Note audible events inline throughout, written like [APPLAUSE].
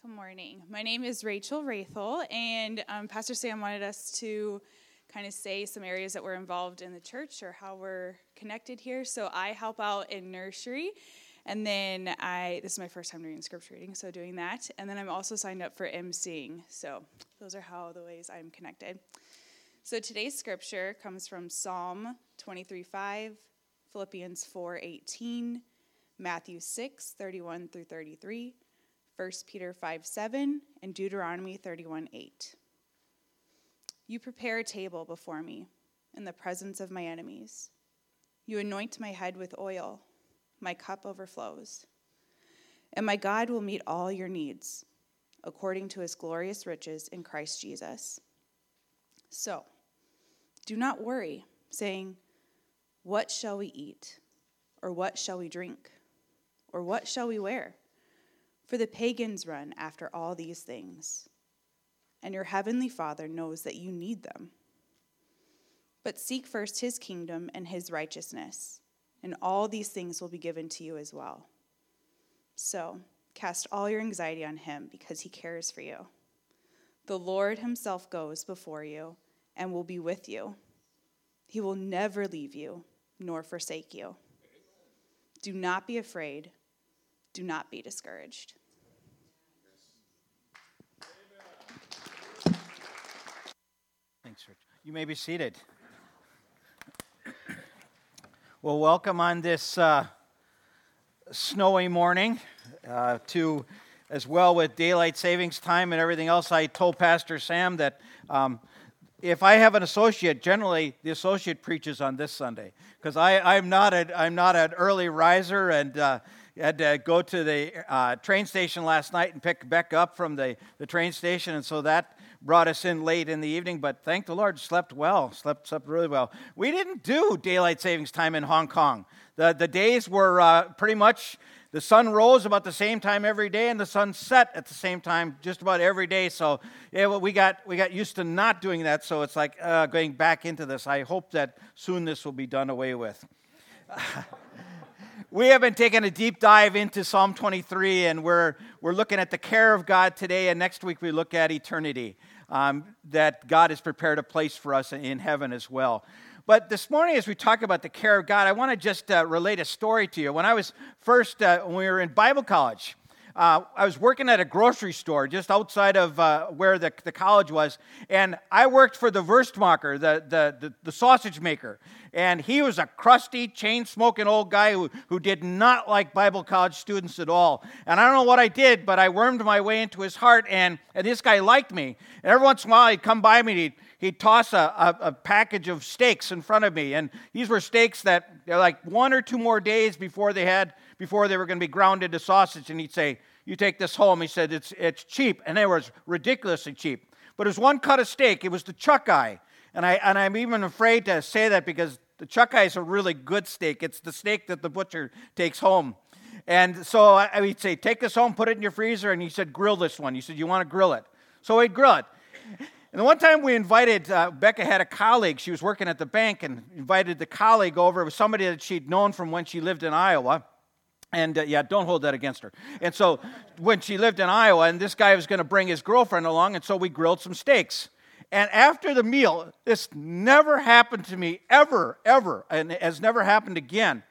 Good morning. My name is Rachel Rathel, and um, Pastor Sam wanted us to kind of say some areas that we're involved in the church or how we're connected here. So I help out in nursery, and then I this is my first time doing scripture reading, so doing that, and then I'm also signed up for emceeing. So those are how the ways I'm connected. So today's scripture comes from Psalm 23:5, Philippians 4:18, Matthew 6:31 through 33. 1 Peter 5 7, and Deuteronomy 31 8. You prepare a table before me in the presence of my enemies. You anoint my head with oil, my cup overflows. And my God will meet all your needs according to his glorious riches in Christ Jesus. So, do not worry, saying, What shall we eat? Or what shall we drink? Or what shall we wear? For the pagans run after all these things, and your heavenly Father knows that you need them. But seek first his kingdom and his righteousness, and all these things will be given to you as well. So, cast all your anxiety on him because he cares for you. The Lord himself goes before you and will be with you. He will never leave you nor forsake you. Do not be afraid. Do not be discouraged. Thanks, Rich. You may be seated. Well, welcome on this uh, snowy morning uh, to, as well with daylight savings time and everything else. I told Pastor Sam that um, if I have an associate, generally the associate preaches on this Sunday because I'm not a, I'm not an early riser and. Uh, had to go to the uh, train station last night and pick Beck up from the, the train station, and so that brought us in late in the evening, but thank the Lord, slept well, slept, slept really well. We didn't do daylight savings time in Hong Kong. The, the days were uh, pretty much the sun rose about the same time every day, and the sun set at the same time just about every day. So yeah, well, we, got, we got used to not doing that, so it's like uh, going back into this. I hope that soon this will be done away with. [LAUGHS] we have been taking a deep dive into Psalm 23, and we're, we're looking at the care of God today, and next week we look at eternity. Um, that God has prepared a place for us in heaven as well. But this morning, as we talk about the care of God, I want to just uh, relate a story to you. When I was first, uh, when we were in Bible college, uh, I was working at a grocery store just outside of uh, where the, the college was, and I worked for the Wurstmacher, the, the, the, the sausage maker. And he was a crusty, chain smoking old guy who, who did not like Bible college students at all. And I don't know what I did, but I wormed my way into his heart, and, and this guy liked me. And every once in a while, he'd come by me and he'd, he'd toss a, a, a, package of steaks in front of me. And these were steaks that they're like one or two more days before they had before they were going to be ground into sausage. And he'd say, you take this home. He said, it's, it's cheap. And it was ridiculously cheap. But it was one cut of steak. It was the chuck eye. And, I, and I'm even afraid to say that because the chuck eye is a really good steak. It's the steak that the butcher takes home. And so I, would say, take this home, put it in your freezer. And he said, grill this one. He said, you want to grill it? So we'd grill it. And the one time we invited, uh, Becca had a colleague. She was working at the bank and invited the colleague over. It was somebody that she'd known from when she lived in Iowa. And uh, yeah, don't hold that against her. And so when she lived in Iowa, and this guy was going to bring his girlfriend along, and so we grilled some steaks. And after the meal, this never happened to me ever, ever, and has never happened again.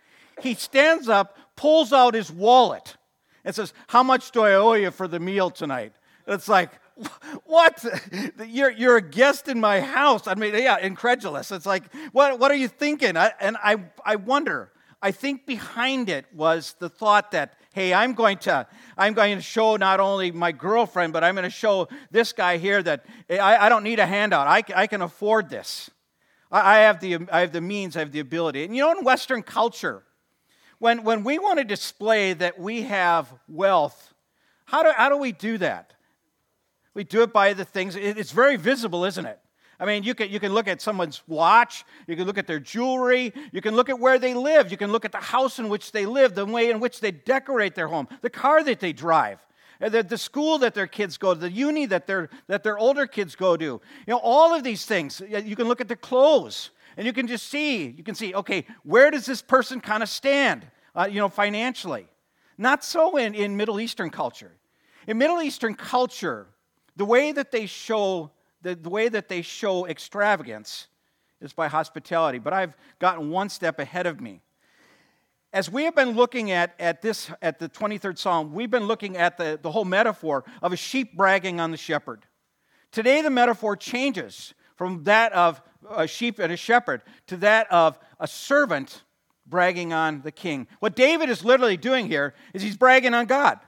He stands up, pulls out his wallet, and says, How much do I owe you for the meal tonight? it's like, [LAUGHS] what? [LAUGHS] You're, you're a guest in my house. I mean, yeah, incredulous. It's like, what, what are you thinking? I, and I, I wonder, I think behind it was the thought that, hey, I'm going to, I'm going to show not only my girlfriend, but I'm going to show this guy here that eh, I, I don't need a handout. I, I can afford this. I, I, have the, I have the means, I have the ability. And you know, in Western culture, when, when we want to display that we have wealth, how do, how do we do that? We do it by the things, it's very visible, isn't it? I mean, you can, you can look at someone's watch, you can look at their jewelry, you can look at where they live, you can look at the house in which they live, the way in which they decorate their home, the car that they drive. Uh, the, the school that their kids go to, the uni that, their that their older kids go to. You know, all of these things. You can look at their clothes and you can just see, you can see, okay, where does this person kind of stand, uh, you know, financially? Not so in, in Middle Eastern culture. In Middle Eastern culture, the way that they show the, the way that they show extravagance is by hospitality. But I've gotten one step ahead of me. As we have been looking at, at this at the 23rd Psalm, we've been looking at the, the whole metaphor of a sheep bragging on the shepherd. Today the metaphor changes from that of a sheep and a shepherd to that of a servant bragging on the king. What David is literally doing here is he's bragging on God,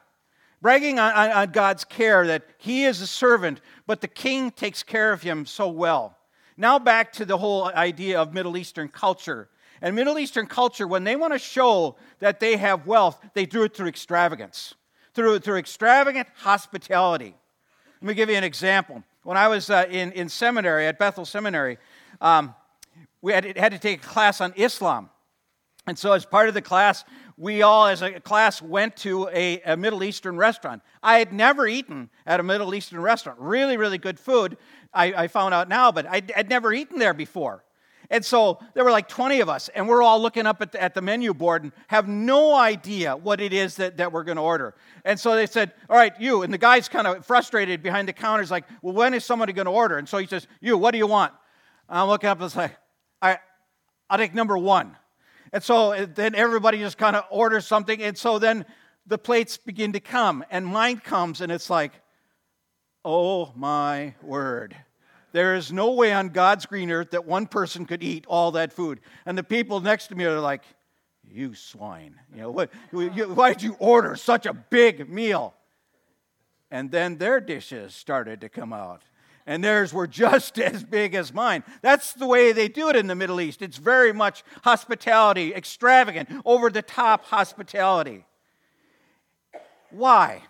bragging on, on, on, God's care that he is a servant, but the king takes care of him so well. Now, back to the whole idea of Middle Eastern culture. And Middle Eastern culture, when they want to show that they have wealth, they do it through extravagance, through, through extravagant hospitality. Let me give you an example. When I was uh, in, in seminary, at Bethel Seminary, um, we had, had to take a class on Islam. And so, as part of the class, we all, as a class, went to a, a, Middle Eastern restaurant. I had never eaten at a Middle Eastern restaurant. Really, really good food, I, I found out now, but I'd, I'd, never eaten there before. And so there were like 20 of us, and we're all looking up at the, at the menu board and have no idea what it is that, that we're going to order. And so they said, All right, you. And the guy's kind of frustrated behind the counter. He's like, Well, when is somebody going to order? And so he says, You, what do you want? And I'm looking up and say, right, I'll take number one. And so uh, then everybody just kind of orders something. And so then the plates begin to come, and mine comes, and it's like, oh my word. There is no way on God's green earth that one person could eat all that food. And the people next to me are like, you swine. You know, what, why did you order such a big meal? And then their dishes started to come out and theirs were just [LAUGHS] as big as mine. That's the way they do it in the Middle East. It's very much hospitality, extravagant, over the top hospitality. Why?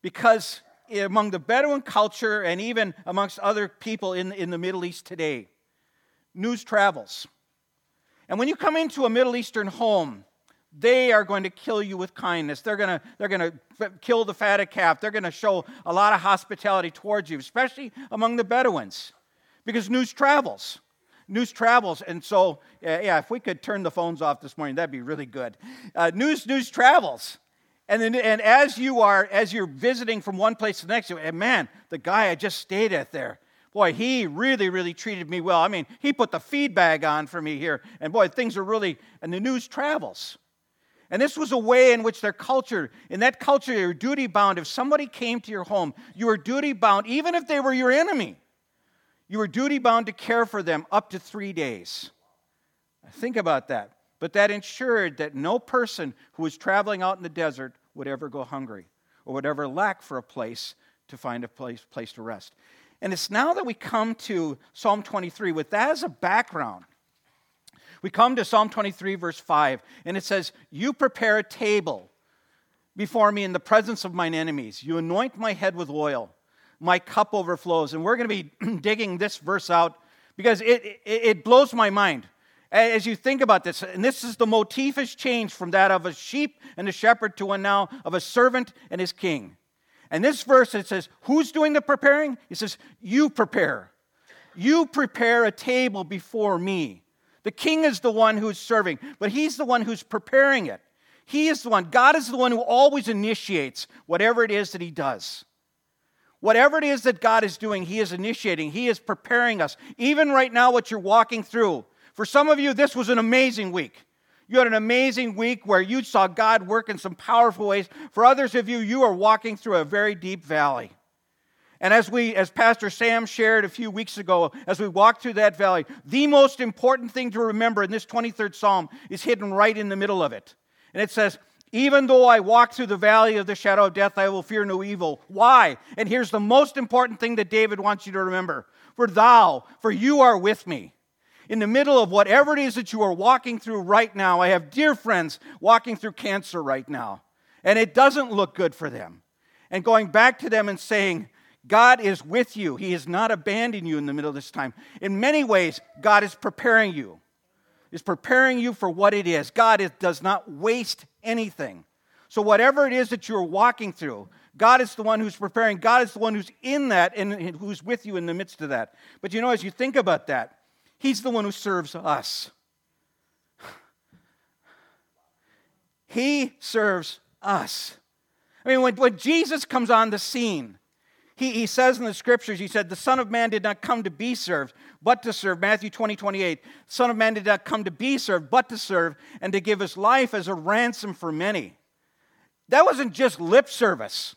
Because among the Bedouin culture and even amongst other people in, in the Middle East today, news travels. And when you come into a Middle Eastern home, they are going to kill you with kindness. They're going to, they're going to kill the fatted calf. They're going to show a lot of hospitality towards you, especially among the Bedouins, because news travels. News travels, and so yeah, if we could turn the phones off this morning, that'd be really good. Uh, news news travels, and then and as you are as you're visiting from one place to the next, and man, the guy I just stayed at there, boy, he really, really treated me well. I mean, he put the feed bag on for me here, and boy, things are really, and the news travels. And this was a way in which their culture, in that culture, you were duty bound. If somebody came to your home, you were duty bound, even if they were your enemy. You were duty bound to care for them up to three days. Think about that. But that ensured that no person who was traveling out in the desert would ever go hungry or would ever lack for a place to find a place, place to rest. And it's now that we come to Psalm 23 with that as a background we come to Psalm 23, verse 5, and it says, You prepare a table before me in the presence of mine enemies. You anoint my head with oil. My cup overflows. And we're going to be [CLEARS THROAT] digging this verse out because it, it, it blows my mind as you think about this, and this is the motif has changed from that of a sheep and a shepherd to one now of a servant and his king. And this verse, it says, Who's doing the preparing? It says, You prepare. You prepare a table before me. The king is the one who's serving, but he's the one who's preparing it. He is the one, God is the one who always initiates whatever it is that he does. Whatever it is that God is doing, He is initiating, He is preparing us. Even right now, what you're walking through. For some of you, this was an amazing week. You had an amazing week where you saw God work in some powerful ways. For others of you, you are walking through a very deep valley. And as we, as Pastor Sam shared a few weeks ago, as we walk through that valley, the most important thing to remember in this 23rd Psalm is hidden right in the middle of it. And it says, Even though I walk through the valley of the shadow of death, I will fear no evil. Why? And here's the most important thing that David wants you to remember For thou, for you are with me. In the middle of whatever it is that you are walking through right now, I have dear friends walking through cancer right now, and it doesn't look good for them. And going back to them and saying, God is with you. He has not abandoned you in the middle of this time. In many ways, God is preparing you, is preparing you for what it is. God is, does not waste anything. So, whatever it is that you're walking through, God is the one who's preparing. God is the one who's in that and who's with you in the midst of that. But you know, as you think about that, He's the one who serves us. He serves us. I mean, when, when Jesus comes on the scene, he, he says in the scriptures, he said, The Son of Man did not come to be served, but to serve. Matthew 20, 28. Son of Man did not come to be served, but to serve, and to give his life as a ransom for many. That wasn't just lip service.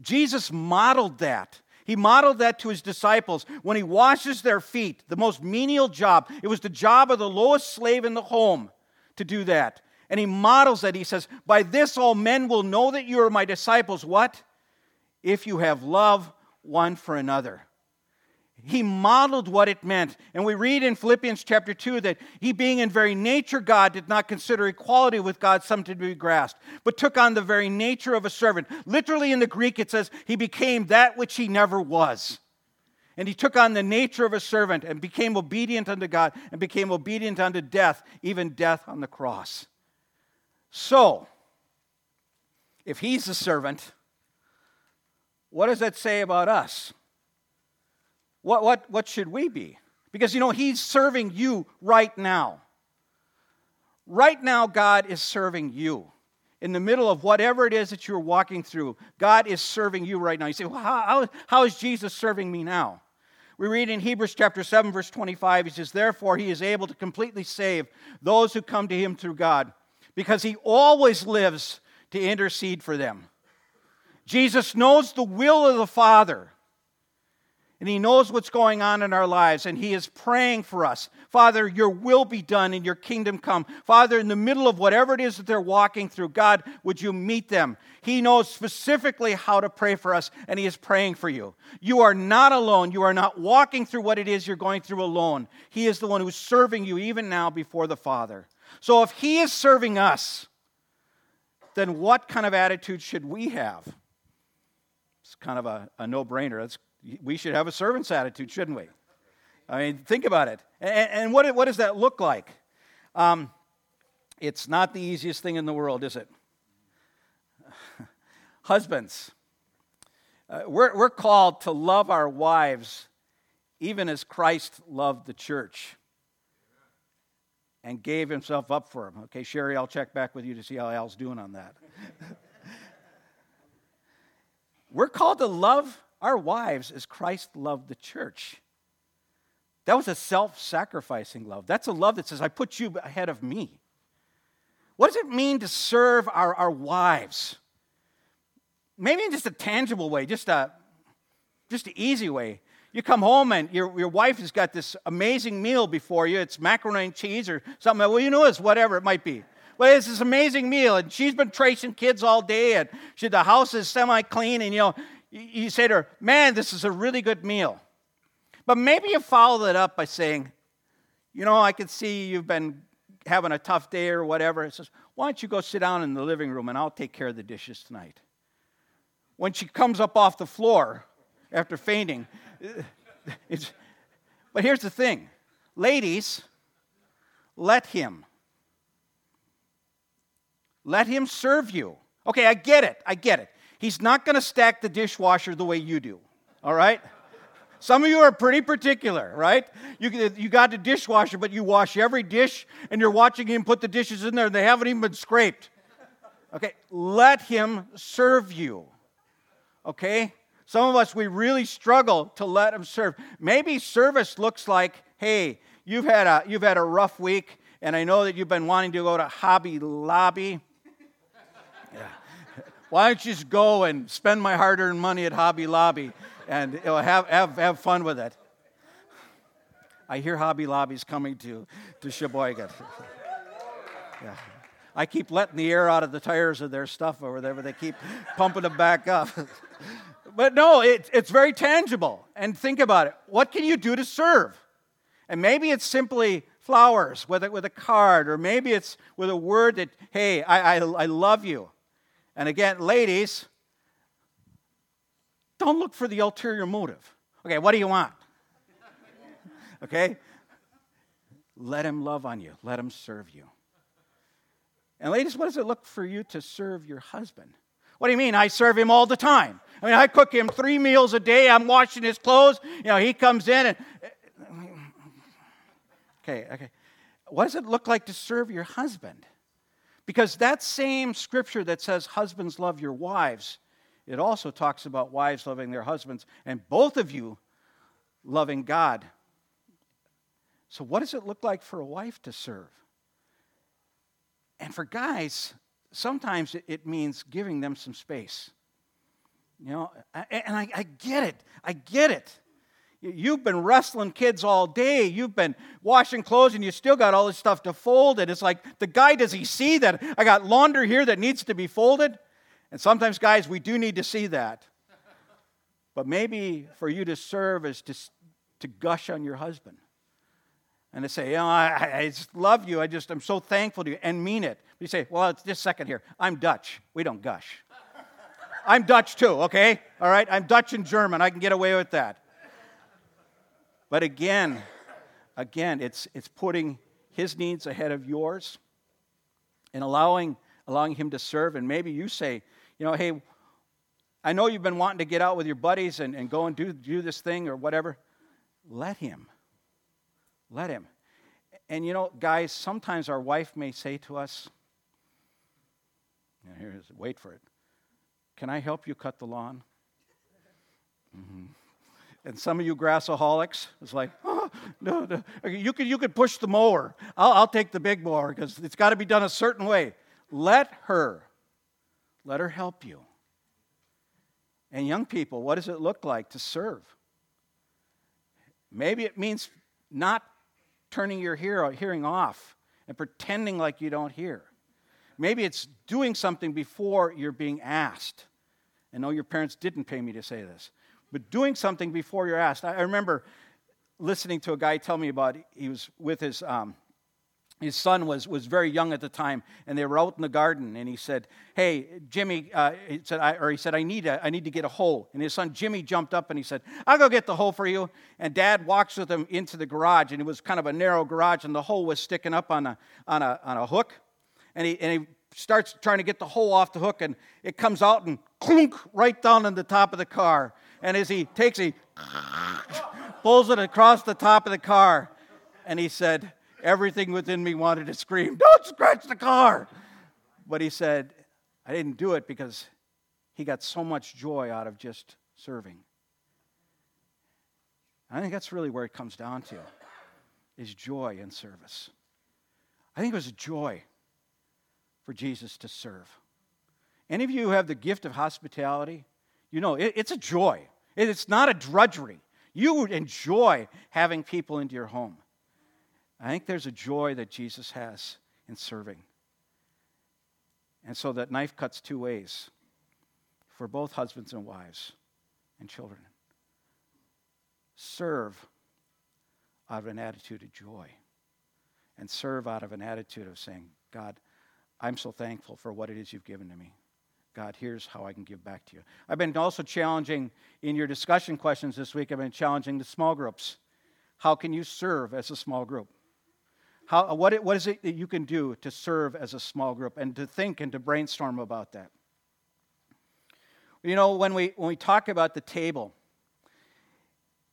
Jesus modeled that. He modeled that to his disciples when he washes their feet, the most menial job. It was the job of the lowest slave in the home to do that. And he models that. He says, By this all men will know that you are my disciples. What? If you have love one for another. He modeled what it meant. And we read in Philippians chapter 2 that he, being in very nature God, did not consider equality with God something to be grasped, but took on the very nature of a servant. Literally in the Greek, it says he became that which he never was. And he took on the nature of a servant and became obedient unto God and became obedient unto death, even death on the cross. So, if he's a servant, what does that say about us? What, what, what should we be? Because, you know, He's serving you right now. Right now, God is serving you. In the middle of whatever it is that you're walking through, God is serving you right now. You say, well, how, how, how is Jesus serving me now? We read in Hebrews chapter 7, verse 25, he says, Therefore, he is able to completely save those who come to him through God, because he always lives to intercede for them. Jesus knows the will of the Father and He knows what's going on in our lives, and He is praying for us. Father, your will be done and your kingdom come. Father, in the middle of whatever it is that they're walking through, God, would you meet them? He knows specifically how to pray for us, and He is praying for you. You are not alone. You are not walking through what it is you're going through alone. He is the one who's serving you even now before the Father. So if He is serving us, then what kind of attitude should we have? It's kind of a, a no brainer. We should have a servant's attitude, shouldn't we? I mean, think about it. And, and what, what does that look like? Um, it's not the easiest thing in the world, is it? [LAUGHS] Husbands, uh, we're, we're called to love our wives even as Christ loved the church and gave himself up for them. Okay, Sherry, I'll check back with you to see how Al's doing on that. [LAUGHS] we're called to love our wives as Christ loved the church. That was a self sacrificing love. That's a love that says, I put you ahead of me. What does it mean to serve our, our wives? Maybe in just a tangible way, just a just an easy way. You come home and your, your wife has got this amazing meal before you. It's macaroni and cheese or something. Well, you know, it's whatever it might be. Well, it's this amazing meal, and she's been tracing kids all day, and she, the house is semi clean, and you know, you say to her, Man, this is a really good meal. But maybe you follow it up by saying, You know, I can see you've been having a tough day or whatever. It says, Why don't you go sit down in the living room and I'll take care of the dishes tonight? When she comes up off the floor after fainting, [LAUGHS] but here's the thing ladies, let him. Let him serve you. Okay, I get it. I get it. He's not going to stack the dishwasher the way you do, all right? Some of you are pretty particular, right? You, you got the dishwasher, but you wash every dish and you're watching him put the dishes in there and they haven't even been scraped. Okay, let him serve you. Okay? Some of us, we really struggle to let him serve. Maybe service looks like, hey, you've had a, you've had a rough week, and I know that you've been wanting to go to Hobby Lobby. [LAUGHS] Why don't you just go and spend my hard earned money at Hobby Lobby and you know, have, have, have fun with it? I hear Hobby Lobby's coming to, to Sheboygan. [LAUGHS] yeah. I keep letting the air out of the tires of their stuff over there, but they keep pumping them back up. [LAUGHS] but no, it, it's very tangible. And think about it. What can you do to serve? And maybe it's simply flowers with a, with a card, or maybe it's with a word that, hey, I, I, I love you. And again, ladies, don't look for the ulterior motive. Okay, what do you want? [LAUGHS] Okay? Let him love on you, let him serve you. And ladies, what does it look for you to serve your husband? What do you mean? I serve him all the time. I mean, I cook him three meals a day. I'm washing his clothes. You know, he comes in and. Okay, okay. What does it look like to serve your husband? Because that same scripture that says, Husbands, love your wives, it also talks about wives loving their husbands, and both of you loving God. So, what does it look like for a wife to serve? And for guys, sometimes it means giving them some space. You know, and I, I get it. I get it. You've been wrestling kids all day. You've been washing clothes and you still got all this stuff to fold. And it's like, the guy, does he see that I got laundry here that needs to be folded? And sometimes, guys, we do need to see that. But maybe for you to serve is to, to gush on your husband and to say, you know, I, I just love you. I just, I'm so thankful to you and mean it. But you say, well, it's just second here. I'm Dutch. We don't gush. [LAUGHS] I'm Dutch too, okay? All right? I'm Dutch and German. I can get away with that. But again, again, it's, it's putting his needs ahead of yours and allowing, allowing him to serve. And maybe you say, you know, hey, I know you've been wanting to get out with your buddies and, and go and do, do this thing or whatever. Let him. Let him. And you know, guys, sometimes our wife may say to us, here it is, wait for it. Can I help you cut the lawn? Mm-hmm. And some of you grassaholics, it's like, [LAUGHS] oh, no, no. You, could, you could push the mower. I'll, I'll take the big mower because it's got to be done a certain way. Let her. Let her help you. And young people, what does it look like to serve? Maybe it means not turning your hearing off and pretending like you don't hear. Maybe it's doing something before you're being asked. I know your parents didn't pay me to say this, but doing something before you're asked. I remember listening to a guy tell me about he was with his um, his son was, was very young at the time, and they were out in the garden, and he said, "Hey, Jimmy," uh, he said, I, or he said, "I need a, I need to get a hole." And his son Jimmy jumped up and he said, "I'll go get the hole for you." And Dad walks with him into the garage, and it was kind of a narrow garage, and the hole was sticking up on a on a on a hook, and he and he starts trying to get the hole off the hook, and it comes out and clunk right down on the top of the car. And as he takes, he pulls it across the top of the car, and he said Everything within me wanted to scream, Don't scratch the car! But he said, I didn't do it because he got so much joy out of just serving. I think that's really where it comes down to is joy in service. I think it was a joy for Jesus to serve. Any of you who have the gift of hospitality, you know it, it's a joy. It's not a drudgery. You would enjoy having people into your home. I think there's a joy that Jesus has in serving. And so that knife cuts two ways for both husbands and wives and children. Serve out of an attitude of joy and serve out of an attitude of saying, God, I'm so thankful for what it is you've given to me. God, here's how I can give back to you. I've been also challenging in your discussion questions this week, I've been challenging the small groups. How can you serve as a small group? How, uh, what, what is it that you can do to serve as a small group and to think and to brainstorm about that? You know, when we, when we talk about the table,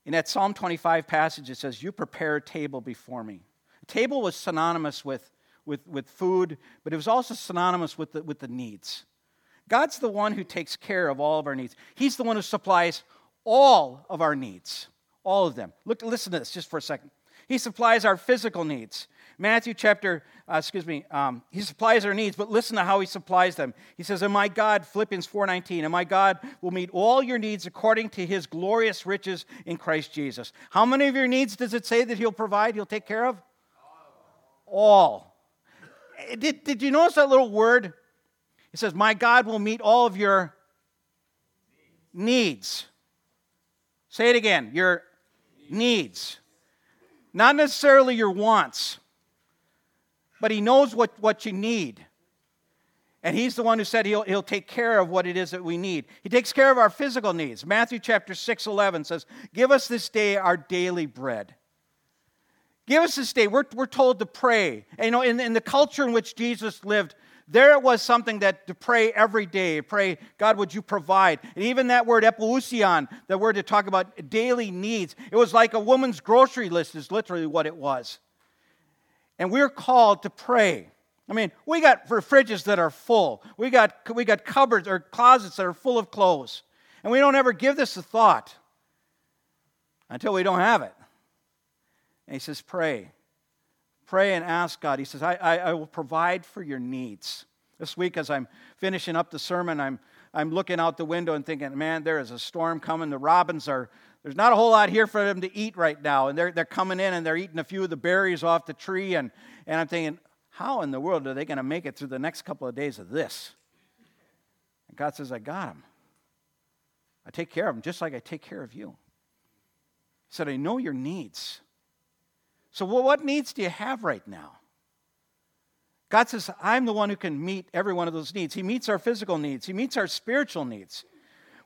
in that Psalm 25 passage, it says, You prepare a table before me. A table was synonymous with, with, with food, but it was also synonymous with the, with the needs. God's the one who takes care of all of our needs. He's the one who supplies all of our needs, all of them. Look, listen to this just for a second. He supplies our physical needs. Matthew chapter, uh, excuse me, um, he supplies our needs, but listen to how he supplies them. He says, And my God, Philippians 4.19, and my God will meet all your needs according to his glorious riches in Christ Jesus. How many of your needs does it say that he'll provide, he'll take care of? All. Did, did you notice that little word? It says, My God will meet all of your needs. Say it again, your needs. Not necessarily your wants but He knows what, what you need. And He's the one who said he'll, he'll take care of what it is that we need. He takes care of our physical needs. Matthew chapter 6 11 says, Give us this day our daily bread. Give us this day. We're, we're told to pray. And, you know, in, in the culture in which Jesus lived, there it was something that to pray every day. Pray, God, would you provide? And even that word epiousion, the word to talk about daily needs, it was like a woman's grocery list, is literally what it was. And we're called to pray. I mean, we got fridges that are full. We got, we got cupboards or closets that are full of clothes. And we don't ever give this a thought until we don't have it. And he says, Pray. Pray and ask God. He says, I, I, I will provide for your needs. This week, as I'm finishing up the sermon, I'm, I'm looking out the window and thinking, man, there is a storm coming. The robins are, there's not a whole lot here for them to eat right now. And they're, they're coming in and they're eating a few of the berries off the tree. And, and I'm thinking, how in the world are they going to make it through the next couple of days of this? And God says, I got them. I take care of them just like I take care of you. He said, I know your needs. So, what needs do you have right now? God says, I'm the one who can meet every one of those needs. He meets our physical needs, He meets our spiritual needs.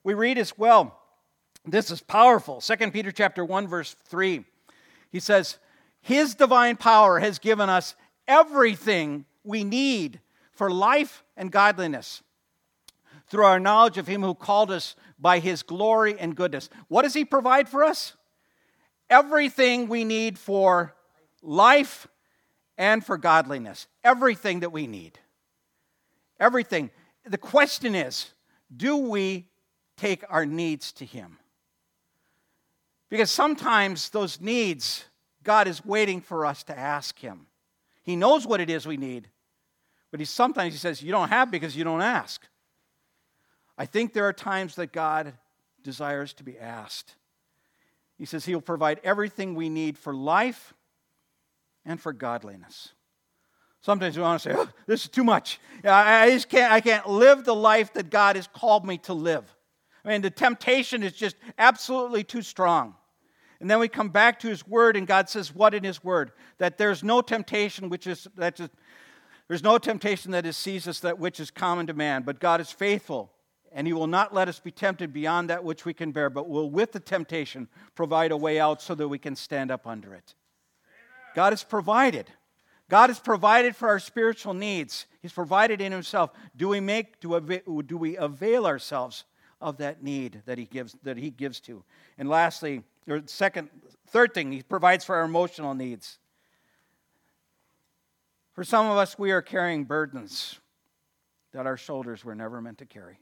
We read as well, this is powerful. 2 Peter chapter 1, verse 3. He says, His divine power has given us everything we need for life and godliness through our knowledge of Him who called us by His glory and goodness. What does He provide for us? Everything we need for life and for godliness. Everything that we need. Everything. The question is do we take our needs to Him? Because sometimes those needs, God is waiting for us to ask Him. He knows what it is we need. But he sometimes he says, You don't have because you don't ask. I think there are times that God desires to be asked. He says he'll provide everything we need for life and for godliness. Sometimes we want to say, oh, this is too much. I just can't, I can't live the life that God has called me to live. I mean, the temptation is just absolutely too strong. And then we come back to his word, and God says, What in his word? That there's no temptation which is that is, there's no temptation that is seized us that which is common to man, but God is faithful, and he will not let us be tempted beyond that which we can bear, but will with the temptation provide a way out so that we can stand up under it. God has provided. God has provided for our spiritual needs. He's provided in himself. Do we make do, do we avail ourselves of that need that he gives that he gives to? And lastly, or second, third thing, he provides for our emotional needs. For some of us, we are carrying burdens that our shoulders were never meant to carry.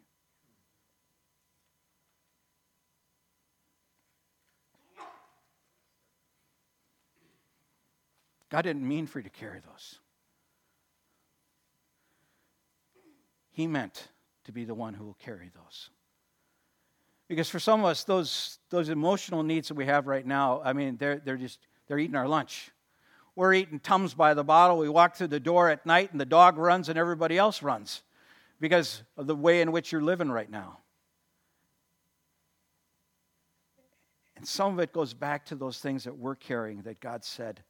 God didn't mean for you to carry those. He meant to be the one who will carry those. Because for some of us, those, those emotional needs that we have right now, I mean, they're, they're just, they're eating our lunch. We're eating Tums by the bottle. We walk through the door at night and the dog runs and everybody else runs because of the way in which you're living right now. And some of it goes back to those things that we're carrying that God said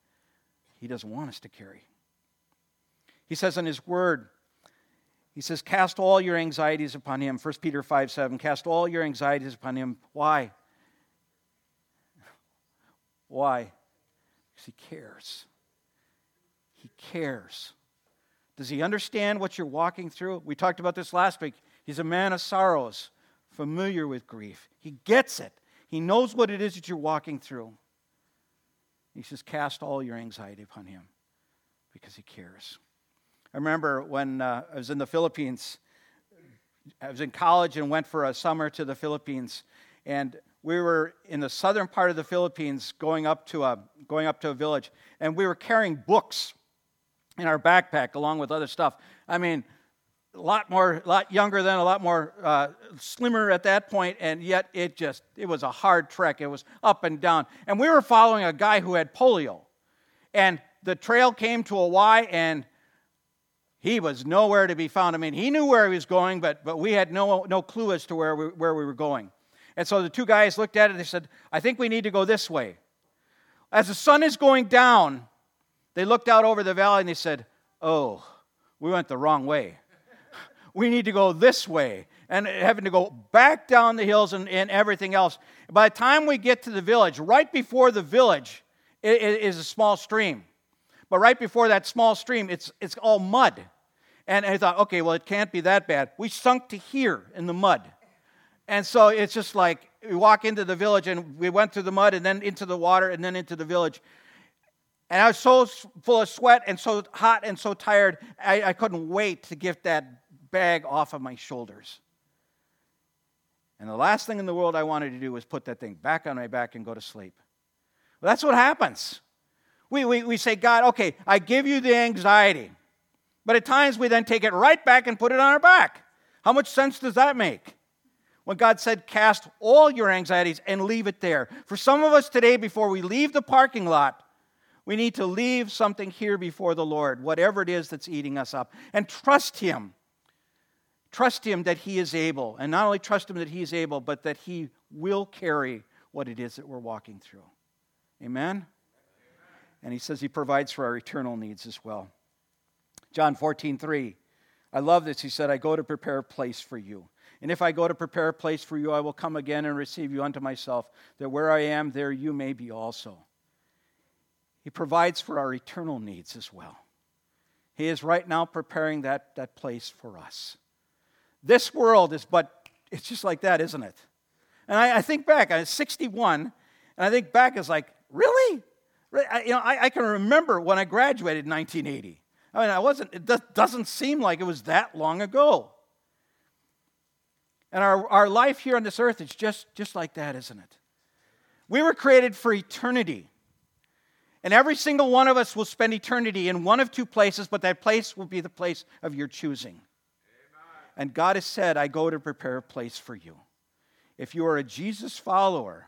He doesn't want us to carry. He says in His Word, he says, Cast all your anxieties upon him. 1 Peter 5 7. Cast all your anxieties upon him. Why? Why? Because he cares. He cares. Does he understand what you're walking through? We talked about this last week. He's a man of sorrows, familiar with grief. He gets it. He knows what it is that you're walking through. He says, Cast all your anxiety upon him because he cares. I remember when uh, I was in the Philippines, I was in college and went for a summer to the Philippines. And we were in the southern part of the Philippines going up to a, going up to a village. And we were carrying books in our backpack along with other stuff. I mean, a lot more, a lot younger then, a lot more uh, slimmer at that point, and yet it just, it was a hard trek. It was up and down. And we were following a guy who had polio. And the trail came to a Y, and he was nowhere to be found. I mean, he knew where he was going, but, but we had no, no clue as to where we, where we were going. And so the two guys looked at it and they said, I think we need to go this way. As the sun is going down, they looked out over the valley and they said, Oh, we went the wrong way. We need to go this way. And having to go back down the hills and, and everything else. By the time we get to the village, right before the village is a small stream. But right before that small stream, it's, it's all mud. And I thought, okay, well, it can't be that bad. We sunk to here in the mud. And so it's just like we walk into the village and we went through the mud and then into the water and then into the village. And I was so full of sweat and so hot and so tired, I, I couldn't wait to get that bag off of my shoulders. And the last thing in the world I wanted to do was put that thing back on my back and go to sleep. Well, that's what happens. We, we, we say, God, okay, I give you the anxiety. But at times we then take it right back and put it on our back. How much sense does that make? When God said, cast all your anxieties and leave it there. For some of us today, before we leave the parking lot, we need to leave something here before the Lord, whatever it is that's eating us up, and trust Him. Trust Him that He is able. And not only trust Him that He is able, but that He will carry what it is that we're walking through. Amen? And He says He provides for our eternal needs as well. John 14, 3. I love this. He said, I go to prepare a place for you. And if I go to prepare a place for you, I will come again and receive you unto myself, that where I am, there you may be also. He provides for our eternal needs as well. He is right now preparing that, that place for us. This world is but, it's just like that, isn't it? And I, I think back, I was 61, and I think back as like, really? I, you know, I, I, can remember when I graduated in 1980. I mean, I wasn't, it doesn't seem like it was that long ago. And our, our life here on this earth is just, just like that, isn't it? We were created for eternity. And every single one of us will spend eternity in one of two places, but that place will be the place of your choosing. And God has said, I go to prepare a place for you. If you are a Jesus follower,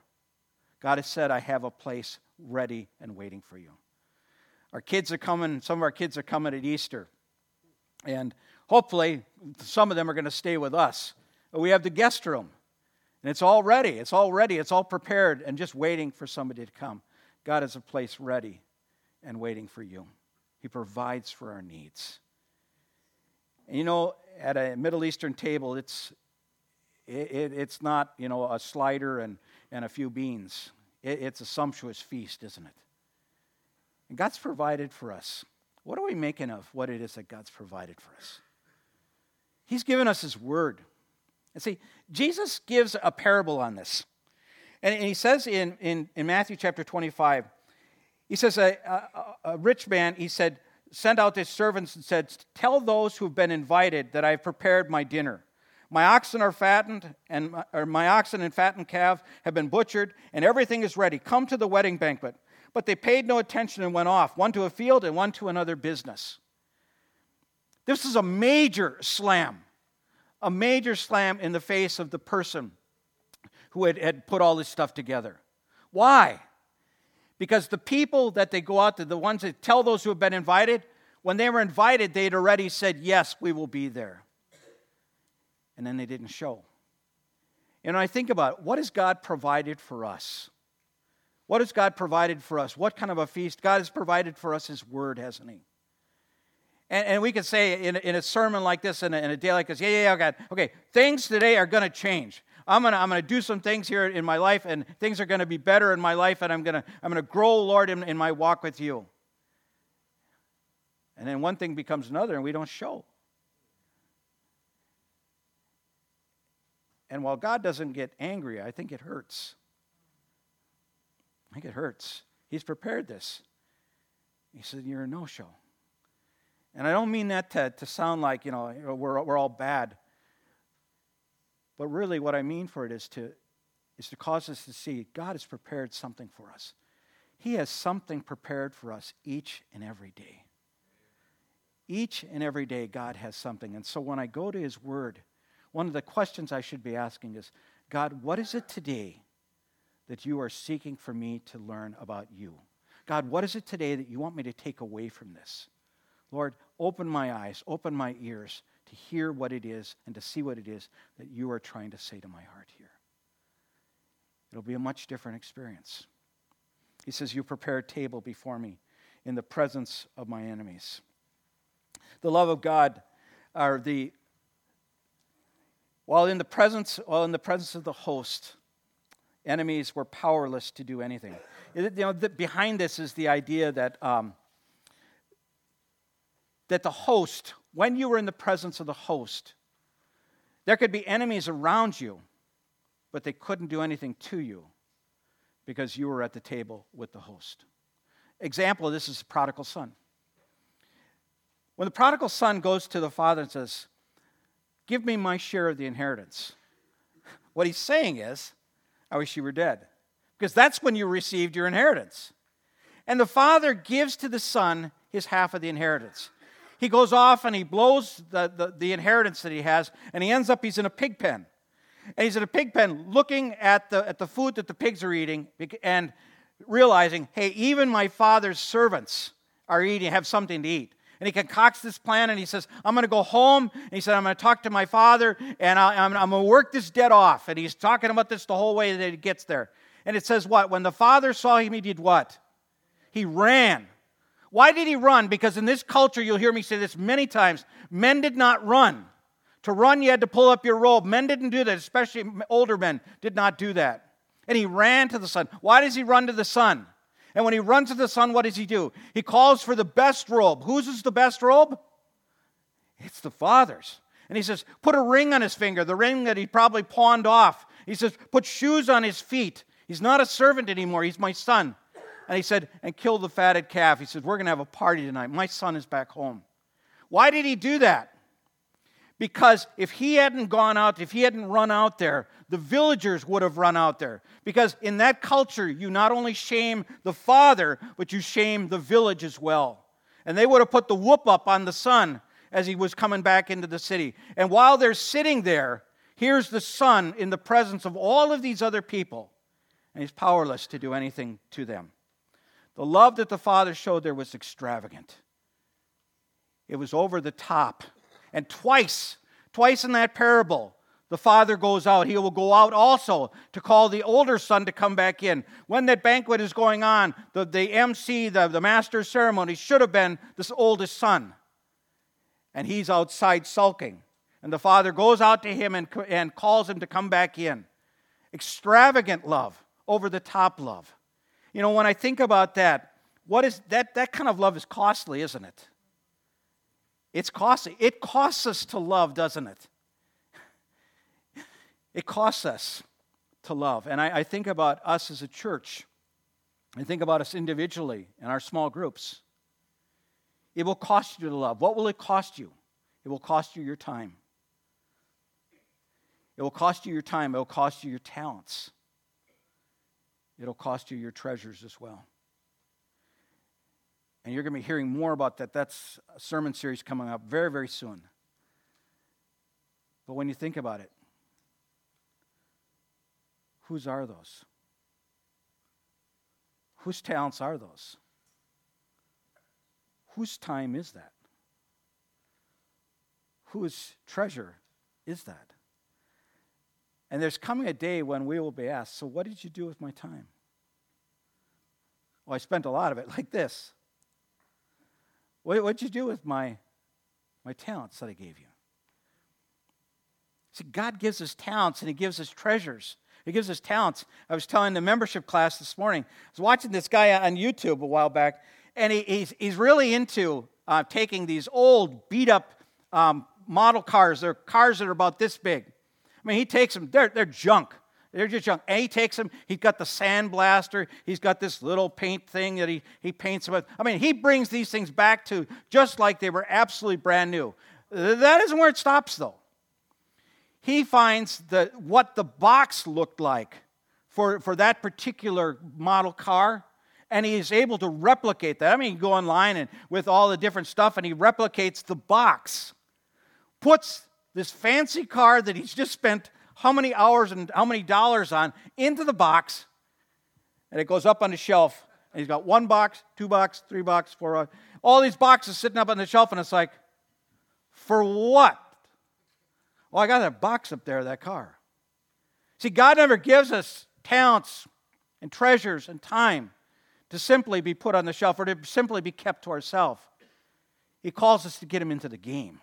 God has said, I have a place ready and waiting for you. Our kids are coming, some of our kids are coming at Easter. And hopefully, some of them are going to stay with us. We have the guest room. And it's all ready. It's all ready. It's all prepared and just waiting for somebody to come. God has a place ready and waiting for you. He provides for our needs. And you know, at a Middle Eastern table, it's, it, it, it's not, you know, a slider and, and a few beans. It, it's a sumptuous feast, isn't it? And God's provided for us. What are we making of what it is that God's provided for us? He's given us His Word. And see, Jesus gives a parable on this. And, and he says in, in, in, Matthew chapter 25, he says, a, a, a rich man, he said, sent out his servants and said, Tell those who've been invited that I've prepared my dinner. My oxen are fattened, and my, or my oxen and fattened calf have been butchered, and everything is ready. Come to the wedding banquet. But they paid no attention and went off, one to a field and one to another business. This is a major slam, a major slam in the face of the person who had, had put all this stuff together. Why? Because the people that they go out to, the ones that tell those who have been invited, when they were invited, they'd already said, Yes, we will be there. And then they didn't show. And I think about what has God provided for us? What has God provided for us? What kind of a feast? God has provided for us His Word, hasn't He? And, and we could say in, in a sermon like this, in a, in a day like this, yeah, yeah, yeah, God, okay, things today are going to change. I'm going to I'm going to do some things here in my life, and things are going to be better in my life, and I'm going to I'm going to grow, Lord, in, in my walk with you. And then one thing becomes another, and we don't show. And while God doesn't get angry, I think it hurts. I think it hurts. He's prepared this. He said, You're a no show. And I don't mean that to, to sound like, you know, we're, we're all bad. But really, what I mean for it is to, is to cause us to see God has prepared something for us. He has something prepared for us each and every day. Each and every day, God has something. And so when I go to His Word, one of the questions I should be asking is God, what is it today that you are seeking for me to learn about you? God, what is it today that you want me to take away from this? Lord, open my eyes, open my ears to hear what it is and to see what it is that you are trying to say to my heart here. It'll be a much different experience. He says, You prepare a table before me in the presence of my enemies. The love of God are the while in the presence while in the presence of the host enemies were powerless to do anything you know, the, behind this is the idea that um, that the host when you were in the presence of the host, there could be enemies around you, but they couldn't do anything to you because you were at the table with the host. example of this is the prodigal son. When the prodigal son goes to the father and says, Give me my share of the inheritance, what he's saying is, I wish you were dead. Because that's when you received your inheritance. And the father gives to the son his half of the inheritance. He goes off and he blows the, the, the inheritance that he has, and he ends up, he's in a pig pen. And he's in a pig pen looking at the, at the food that the pigs are eating and realizing, hey, even my father's servants are eating, have something to eat. And he concocts this plan and he says, I'm going to go home. And he said, I'm going to talk to my father and I, am going to work this debt off. And he's talking about this the whole way that he gets there. And it says what? When the father saw him, he did what? He ran. Why did he run? Because in this culture, you'll hear me say this many times men did not run. To run, you had to pull up your robe. Men didn't do that, especially older men did not do that. And he ran to the son. Why does he run to the son? And when he runs to the son, what does he do? He calls for the best robe. Whose is the best robe? It's the father's. And he says, Put a ring on his finger, the ring that he probably pawned off. He says, Put shoes on his feet. He's not a servant anymore, he's my son. And he said, And kill the fatted calf. He said, We're going to have a party tonight. My son is back home. Why did he do that? Because if he hadn't gone out, if he hadn't run out there, the villagers would have run out there. Because in that culture, you not only shame the father, but you shame the village as well. And they would have put the whoop up on the son as he was coming back into the city. And while they're sitting there, here's the son in the presence of all of these other people, and he's powerless to do anything to them. The love that the father showed there was extravagant, it was over the top. And twice, twice in that parable, the father goes out. He will go out also to call the older son to come back in. When that banquet is going on, the, the MC, the, the master ceremony, should have been this oldest son. And he's outside sulking. And the father goes out to him and, and calls him to come back in. Extravagant love, over the top love. You know, when I think about that, what is that that kind of love is costly, isn't it? It's costly. It costs us to love, doesn't it? [LAUGHS] It costs us to love. And I, I think about us as a church. I think about us individually in our small groups. It will cost you to love. What will it cost you? It will cost you your time. It will cost you your time. It will cost you your talents. It'll cost you your treasures as well. And you're going to be hearing more about that. That's a sermon series coming up very, very soon. But when you think about it, whose are those? Whose talents are those? Whose time is that? Whose treasure is that? And there's coming a day when we will be asked, So, what did you do with my time? Well, I spent a lot of it [LAUGHS] like this. What, what'd you do with my, my talents that I gave you? See, God gives us talents and He gives us treasures. He gives us talents. I was telling the membership class this morning, I was watching this guy on YouTube a while back, and he, he's, he's really into uh, taking these old, beat up um, model cars. They're cars that are about this big. I mean, he takes them, they're, they're junk. They're just junk. And he takes them, he's got the sandblaster, he's got this little paint thing that he, he paints them with. I mean, he brings these things back to just like they were absolutely brand new. That isn't where it stops, though. He finds the, what the box looked like for, for that particular model car, and he's able to replicate that. I mean, you go online and with all the different stuff, and he replicates the box, puts this fancy car that he's just spent how many hours and how many dollars on into the box, and it goes up on the shelf. And he's got one box, two box, three box, four box, all these boxes sitting up on the shelf, and it's like, for what? Well, I got that box up there, that car. See, God never gives us talents and treasures and time to simply be put on the shelf or to simply be kept to ourselves. He calls us to get him into the game.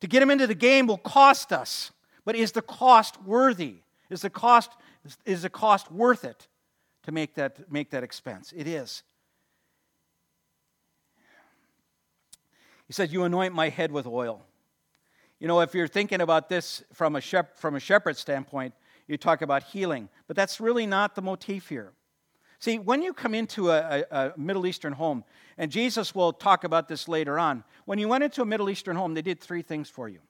To get him into the game will cost us. But is the cost worthy? Is the cost, is the cost worth it to make that, make that expense? It is. He said, You anoint my head with oil. You know, if you're thinking about this from a, shep- from a shepherd standpoint, you talk about healing, but that's really not the motif here. See, when you come into a, a, a, Middle Eastern home, and Jesus will talk about this later on, when you went into a Middle Eastern home, they did three things for you.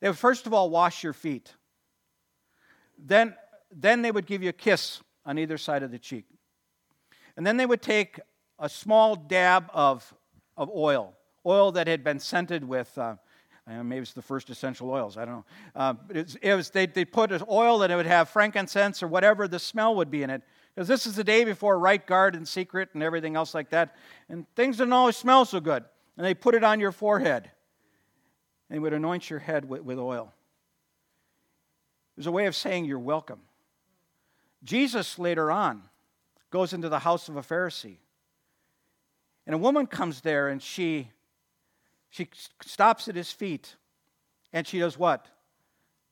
They would first of all wash your feet. Then, then they would give you a kiss on either side of the cheek. And then they would take a small dab of, of oil, oil that had been scented with, uh, maybe it's the first essential oils, I don't know. Uh, it was, it was, they, they put oil that it would have frankincense or whatever the smell would be in it. Because this is the day before right guard and secret and everything else like that. And things didn't always smell so good. And they put it on your forehead. And would anoint your head with, with oil. It was a way of saying you're welcome. Jesus later on goes into the house of a Pharisee. And a woman comes there and she, she stops at his feet. And she does what?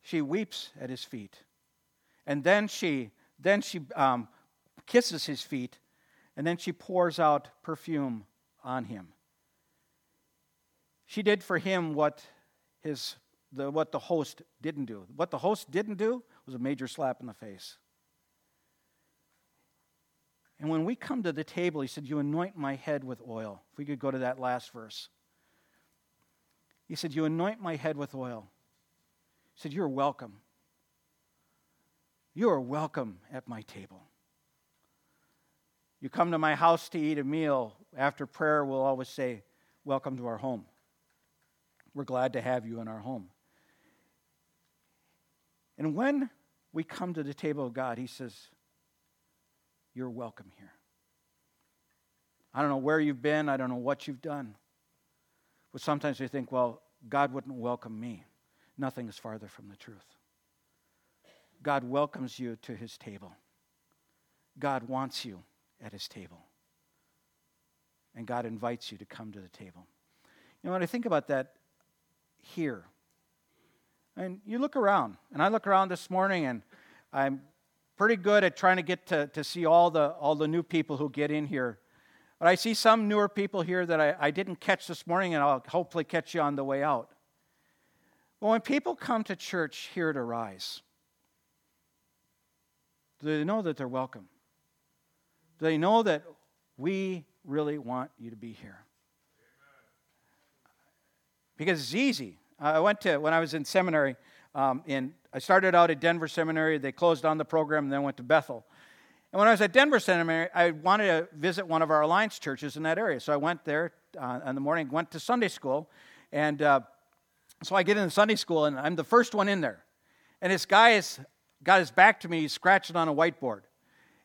She weeps at his feet. And then she, then she um, kisses his feet, and then she pours out perfume on him. She did for him what, his, the, what the host didn't do. What the host didn't do was a major slap in the face. And when we come to the table, he said, You anoint my head with oil. If we could go to that last verse. He said, You anoint my head with oil. He said, You're welcome. You are welcome at my table. You come to my house to eat a meal. After prayer, we'll always say, Welcome to our home. We're glad to have you in our home. And when we come to the table of God, He says, You're welcome here. I don't know where you've been, I don't know what you've done. But sometimes we think, well, God wouldn't welcome me. Nothing is farther from the truth. God welcomes you to his table. God wants you at his table. And God invites you to come to the table. You know, when I think about that here, and you look around, and I look around this morning, and I'm pretty good at trying to get to, to see all the, all the new people who get in here. But I see some newer people here that I, I didn't catch this morning, and I'll hopefully catch you on the way out. Well, when people come to church here to rise, do they know that they're welcome? They know that we really want you to be here? Because it's easy. I went to, when I was in seminary, um, in, I started out at Denver Seminary. They closed down the program and then went to Bethel. And when I was at Denver Seminary, I wanted to visit one of our alliance churches in that area. So I went there uh, in the morning, went to Sunday school. And uh, so I get in Sunday school, and I'm the first one in there. And this guy has got his back to me, he's scratching on a whiteboard.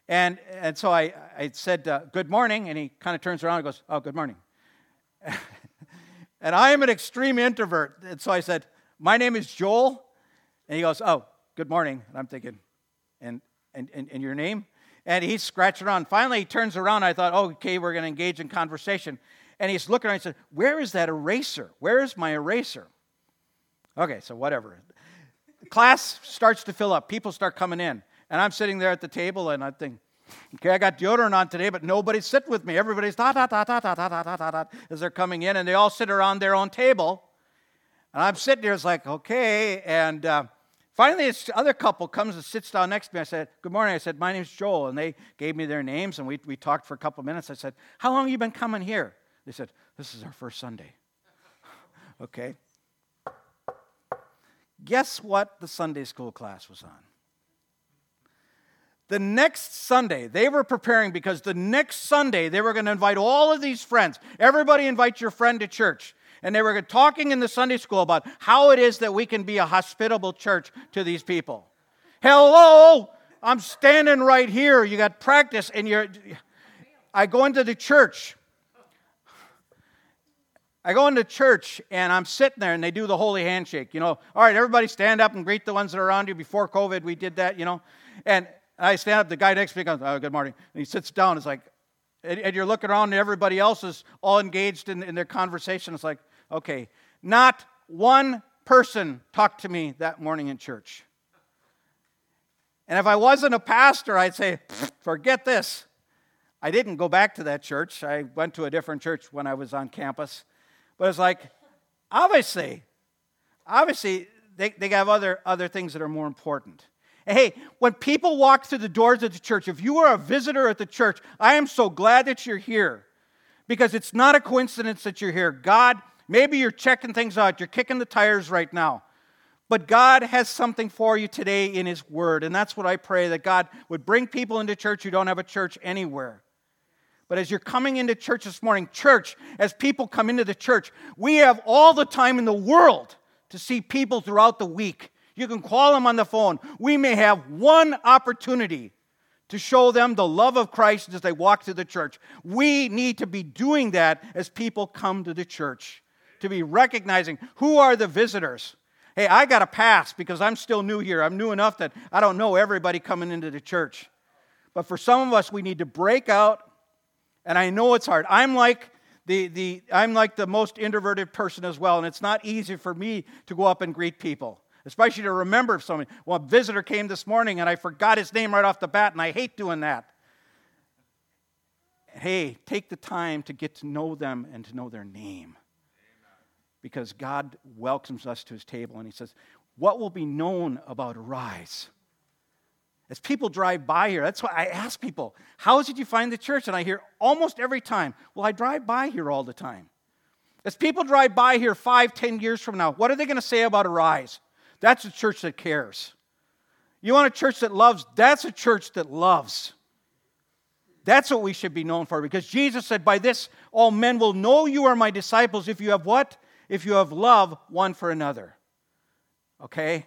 And, and so I, I said, uh, Good morning. And he kind of turns around and goes, Oh, good morning. [LAUGHS] and I am an extreme introvert. And so I said, My name is Joel. And he goes, Oh, good morning. And I'm thinking, And, and, and, and your name? And he's scratching around. Finally, he turns around. I thought, oh, okay, we're going to engage in conversation. And he's looking around and said, Where is that eraser? Where is my eraser? Okay, so whatever. Class starts to fill up. People start coming in. And I'm sitting there at the table and I think, okay, I got deodorant on today, but nobody's sitting with me. Everybody's da da da da da da da da da as they're coming in, and they all sit around their own table. And I'm sitting there, it's like, okay. And uh, finally, this other couple comes and sits down next to me. I said, Good morning. I said, My name's Joel. And they gave me their names, and we, we talked for a couple minutes. I said, How long have you been coming here? They said, This is our first Sunday. okay. Guess what the Sunday school class was on? The next Sunday, they were preparing because the next Sunday they were going to invite all of these friends. Everybody invite your friend to church. And they were talking in the Sunday school about how it is that we can be a hospitable church to these people. Hello, I'm standing right here. You got practice, and you're. I go into the church. I go into church and I'm sitting there and they do the holy handshake. You know, all right, everybody stand up and greet the ones that are around you. Before COVID, we did that, you know. And I stand up, the guy next to me goes, Oh, good morning. And he sits down. It's like, and, and you're looking around and everybody else is all engaged in, in their conversation. It's like, okay, not one person talked to me that morning in church. And if I wasn't a pastor, I'd say, forget this. I didn't go back to that church. I went to a different church when I was on campus. But it's like, obviously, obviously, they, they have other, other things that are more important. Hey, when people walk through the doors of the church, if you are a visitor at the church, I am so glad that you're here because it's not a coincidence that you're here. God, maybe you're checking things out, you're kicking the tires right now. But God has something for you today in His Word. And that's what I pray that God would bring people into church who don't have a church anywhere. But as you're coming into church this morning, church, as people come into the church, we have all the time in the world to see people throughout the week. You can call them on the phone. We may have one opportunity to show them the love of Christ as they walk through the church. We need to be doing that as people come to the church, to be recognizing who are the visitors. Hey, I got a pass because I'm still new here. I'm new enough that I don't know everybody coming into the church. But for some of us, we need to break out and I know it's hard. I'm like the, the, I'm like the most introverted person as well, and it's not easy for me to go up and greet people, especially to remember somebody. Well, a visitor came this morning, and I forgot his name right off the bat, and I hate doing that. Hey, take the time to get to know them and to know their name. Because God welcomes us to his table, and he says, What will be known about Arise? As people drive by here, that's why I ask people, How did you find the church? And I hear almost every time, Well, I drive by here all the time. As people drive by here five, ten years from now, what are they going to say about Arise? That's a church that cares. You want a church that loves? That's a church that loves. That's what we should be known for because Jesus said, By this all men will know you are my disciples if you have what? If you have love one for another. Okay?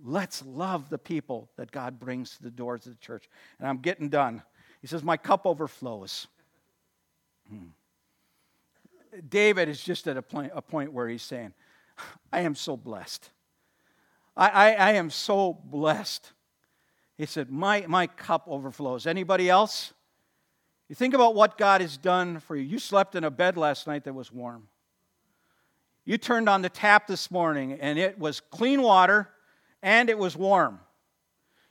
Let's love the people that God brings to the doors of the church. And I'm getting done. He says, My cup overflows. Hmm. David is just at a point, a point where he's saying, I am so blessed. I, I, I am so blessed. He said, my, my cup overflows. Anybody else? You think about what God has done for you. You slept in a bed last night that was warm. You turned on the tap this morning and it was clean water and it was warm.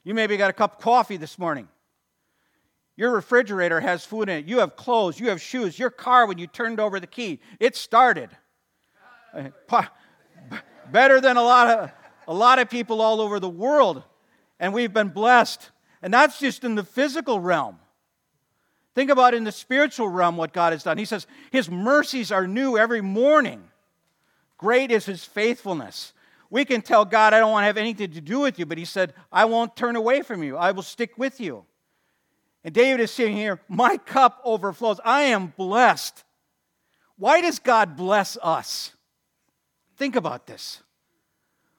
You maybe got a cup of coffee this morning. Your refrigerator has food in it. You have clothes. You have shoes. Your car, when you turned over the key, it started. [LAUGHS] Better than a lot of, a lot of people all over the world. And we've been blessed. And that's just in the physical realm. Think about in the spiritual realm what God has done. He says, His mercies are new every morning. Great is His faithfulness. We can tell God, I don't want to have anything to do with you, but He said, I won't turn away from you. I will stick with you. And David is sitting here, my cup overflows. I am blessed. Why does God bless us? Think about this.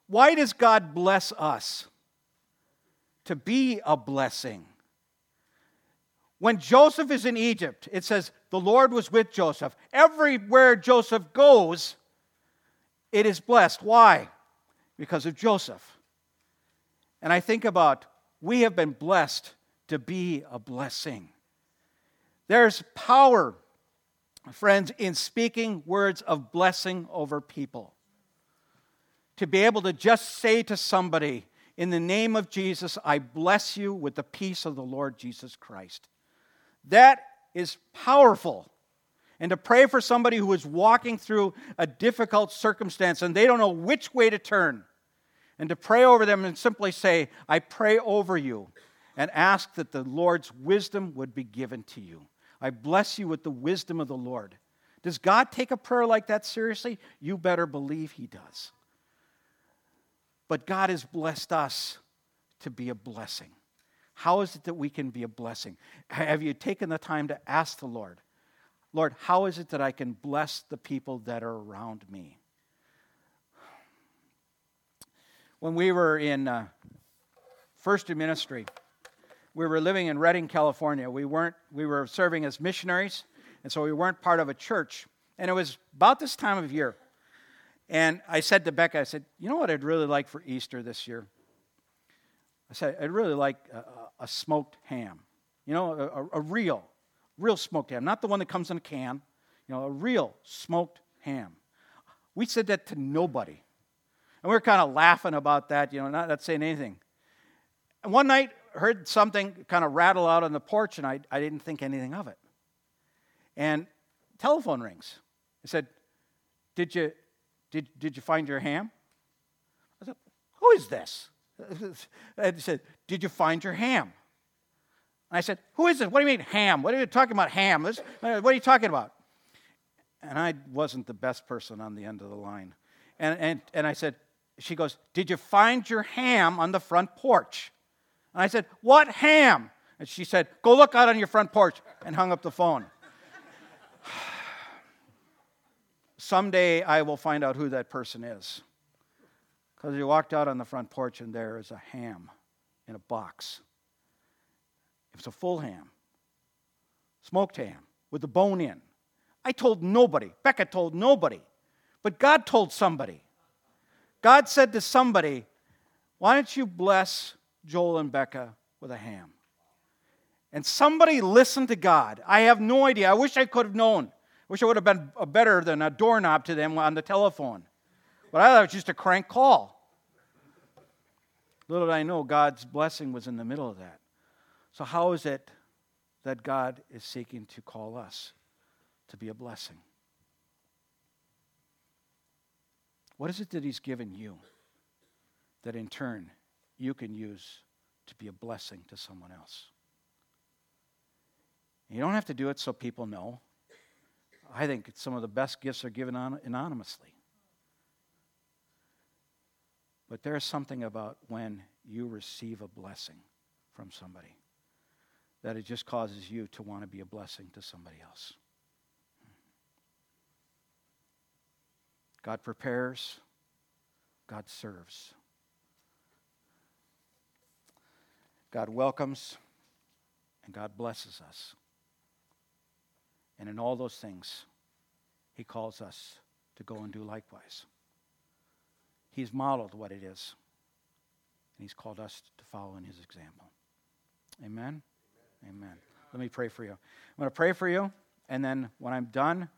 Why does God bless us? To be a blessing. When Joseph is in Egypt, it says the Lord was with Joseph. Everywhere Joseph goes, it is blessed. Why? because of Joseph. And I think about we have been blessed to be a blessing. There's power, friends, in speaking words of blessing over people. To be able to just say to somebody, in the name of Jesus, I bless you with the peace of the Lord Jesus Christ. That is powerful and to pray for somebody who is walking through a difficult circumstance and they don't know which way to turn and to pray over them and simply say, I pray over you, and ask that the Lord's wisdom would be given to you. I bless you with the wisdom of the Lord. Does God take a prayer like that seriously? You better believe He does. But God has blessed us to be a blessing. How is it that we can be a blessing? Have you taken the time to ask the Lord, Lord, how is it that I can bless the people that are around me? when we were in uh, first ministry, we were living in Redding, California. We weren't. We were serving as missionaries, and so we weren't part of a church. And it was about this time of year. And I said to Becca, I said, "You know what I'd really like for Easter this year?" I said, "I'd really like a, a smoked ham. You know, a, a real, real smoked ham, not the one that comes in a can. You know, a real smoked ham." We said that to nobody. And we were kind of laughing about that, you know, not, not saying anything. And one night, heard something kind of rattle out on the porch, and I, I didn't think anything of it. And telephone rings. I said, Did you, did, did you find your ham? I said, Who is this? [LAUGHS] And he said, Did you find your ham? And I said, Who is it? What do you mean, ham? What are you talking about, ham? This, uh, what are you talking about? And I wasn't the best person on the end of the line. And, and, and I said, She goes, Did you find your ham on the front porch? And I said, What ham? And she said, Go look out on your front porch, and hung up the phone. Someday I will find out who that person is. Because he walked out on the front porch, and there is a ham in a box. It was a full ham, smoked ham, with the bone in. I told nobody. Becca told nobody. But God told somebody. God said to somebody, Why don't you bless Joel and Becca with a ham? And somebody listened to God. I have no idea. I wish I could have known. Wish I would have been better than a doorknob to them on the telephone. But I thought it was just a crank call. Little did I know God's blessing was in the middle of that. So, how is it that God is seeking to call us to be a blessing? What is it that He's given you that in turn you can use to be a blessing to someone else? You don't have to do it so people know. I think some of the best gifts are given anonymously. But there's something about when you receive a blessing from somebody that it just causes you to want to be a blessing to somebody else. God prepares, God serves. God welcomes, and God blesses us. And in all those things, He calls us to go and do likewise. He's modeled what it is, and He's called us to follow in His example. Amen? Amen. Let me pray for you. I'm going to pray for you, and then when I'm done,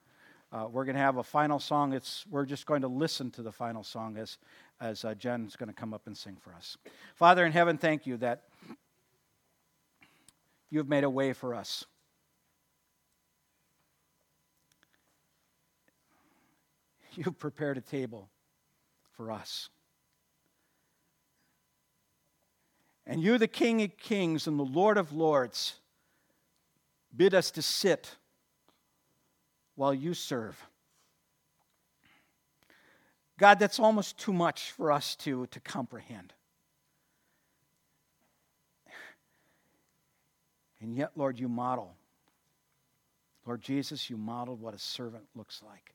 uh, we're going to have a final song. It's, we're just going to listen to the final song as, as uh, Jen's going to come up and sing for us. Father in heaven, thank you that you've made a way for us. [LAUGHS] You've prepared a table for us. And you, the King of Kings and the Lord of Lords, bid us to sit while you serve. God, that's almost too much for us to, to comprehend. [SIGHS] And yet, Lord, you model. Lord Jesus, you modeled what a servant looks like.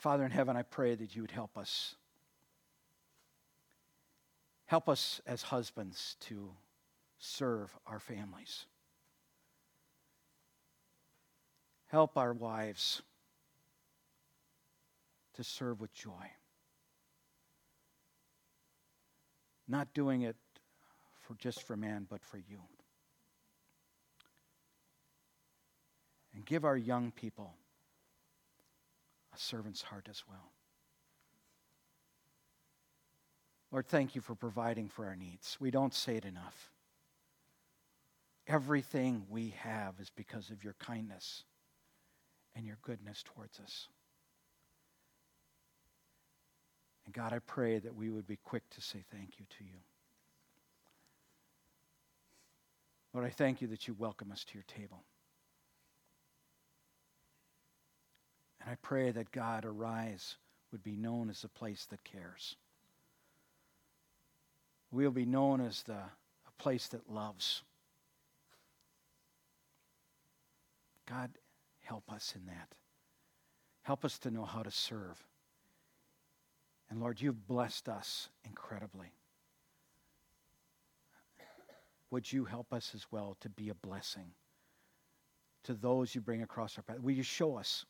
Father in heaven, I pray that you would help us. Help us as husbands to serve our families. Help our wives to serve with joy. Not doing it for just for man, but for you. And give our young people servant's heart as well. Lord, thank you for providing for our needs. We don't say it enough. Everything we have is because of your kindness and your goodness towards us. And God, I pray that we would be quick to say thank you to you. Lord, I thank you that you welcome us to your table. And I pray that God, Arise, would be known as a place that cares. We'll be known as the, a place that loves. God, help us in that. Help us to know how to serve. And Lord, you've blessed us incredibly. Would you help us as well to be a blessing to those you bring across our path? Will you show us?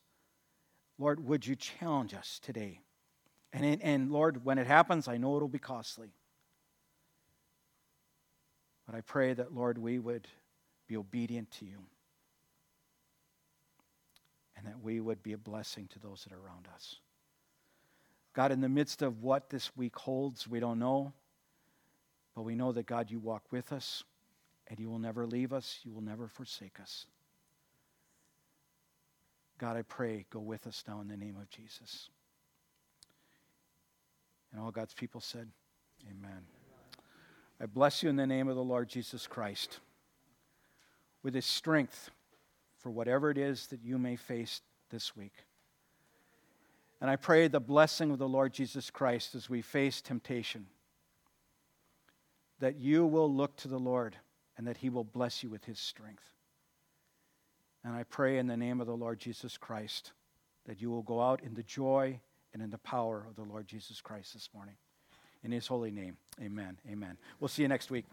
Lord, would you challenge us today? And, and Lord, when it happens, I know it'll be costly. But I pray that, Lord, we would be obedient to you and that we would be a blessing to those that are around us. God, in the midst of what this week holds, we don't know, but we know that, God, you walk with us and you will never leave us, you will never forsake us. God, I pray, go with us now in the name of Jesus. And all God's people said, Amen. I bless you in the name of the Lord Jesus Christ with his strength for whatever it is that you may face this week. And I pray the blessing of the Lord Jesus Christ as we face temptation, that you will look to the Lord and that he will bless you with his strength. And I pray in the name of the Lord Jesus Christ that you will go out in the joy and in the power of the Lord Jesus Christ this morning. In his holy name, amen. Amen. We'll see you next week.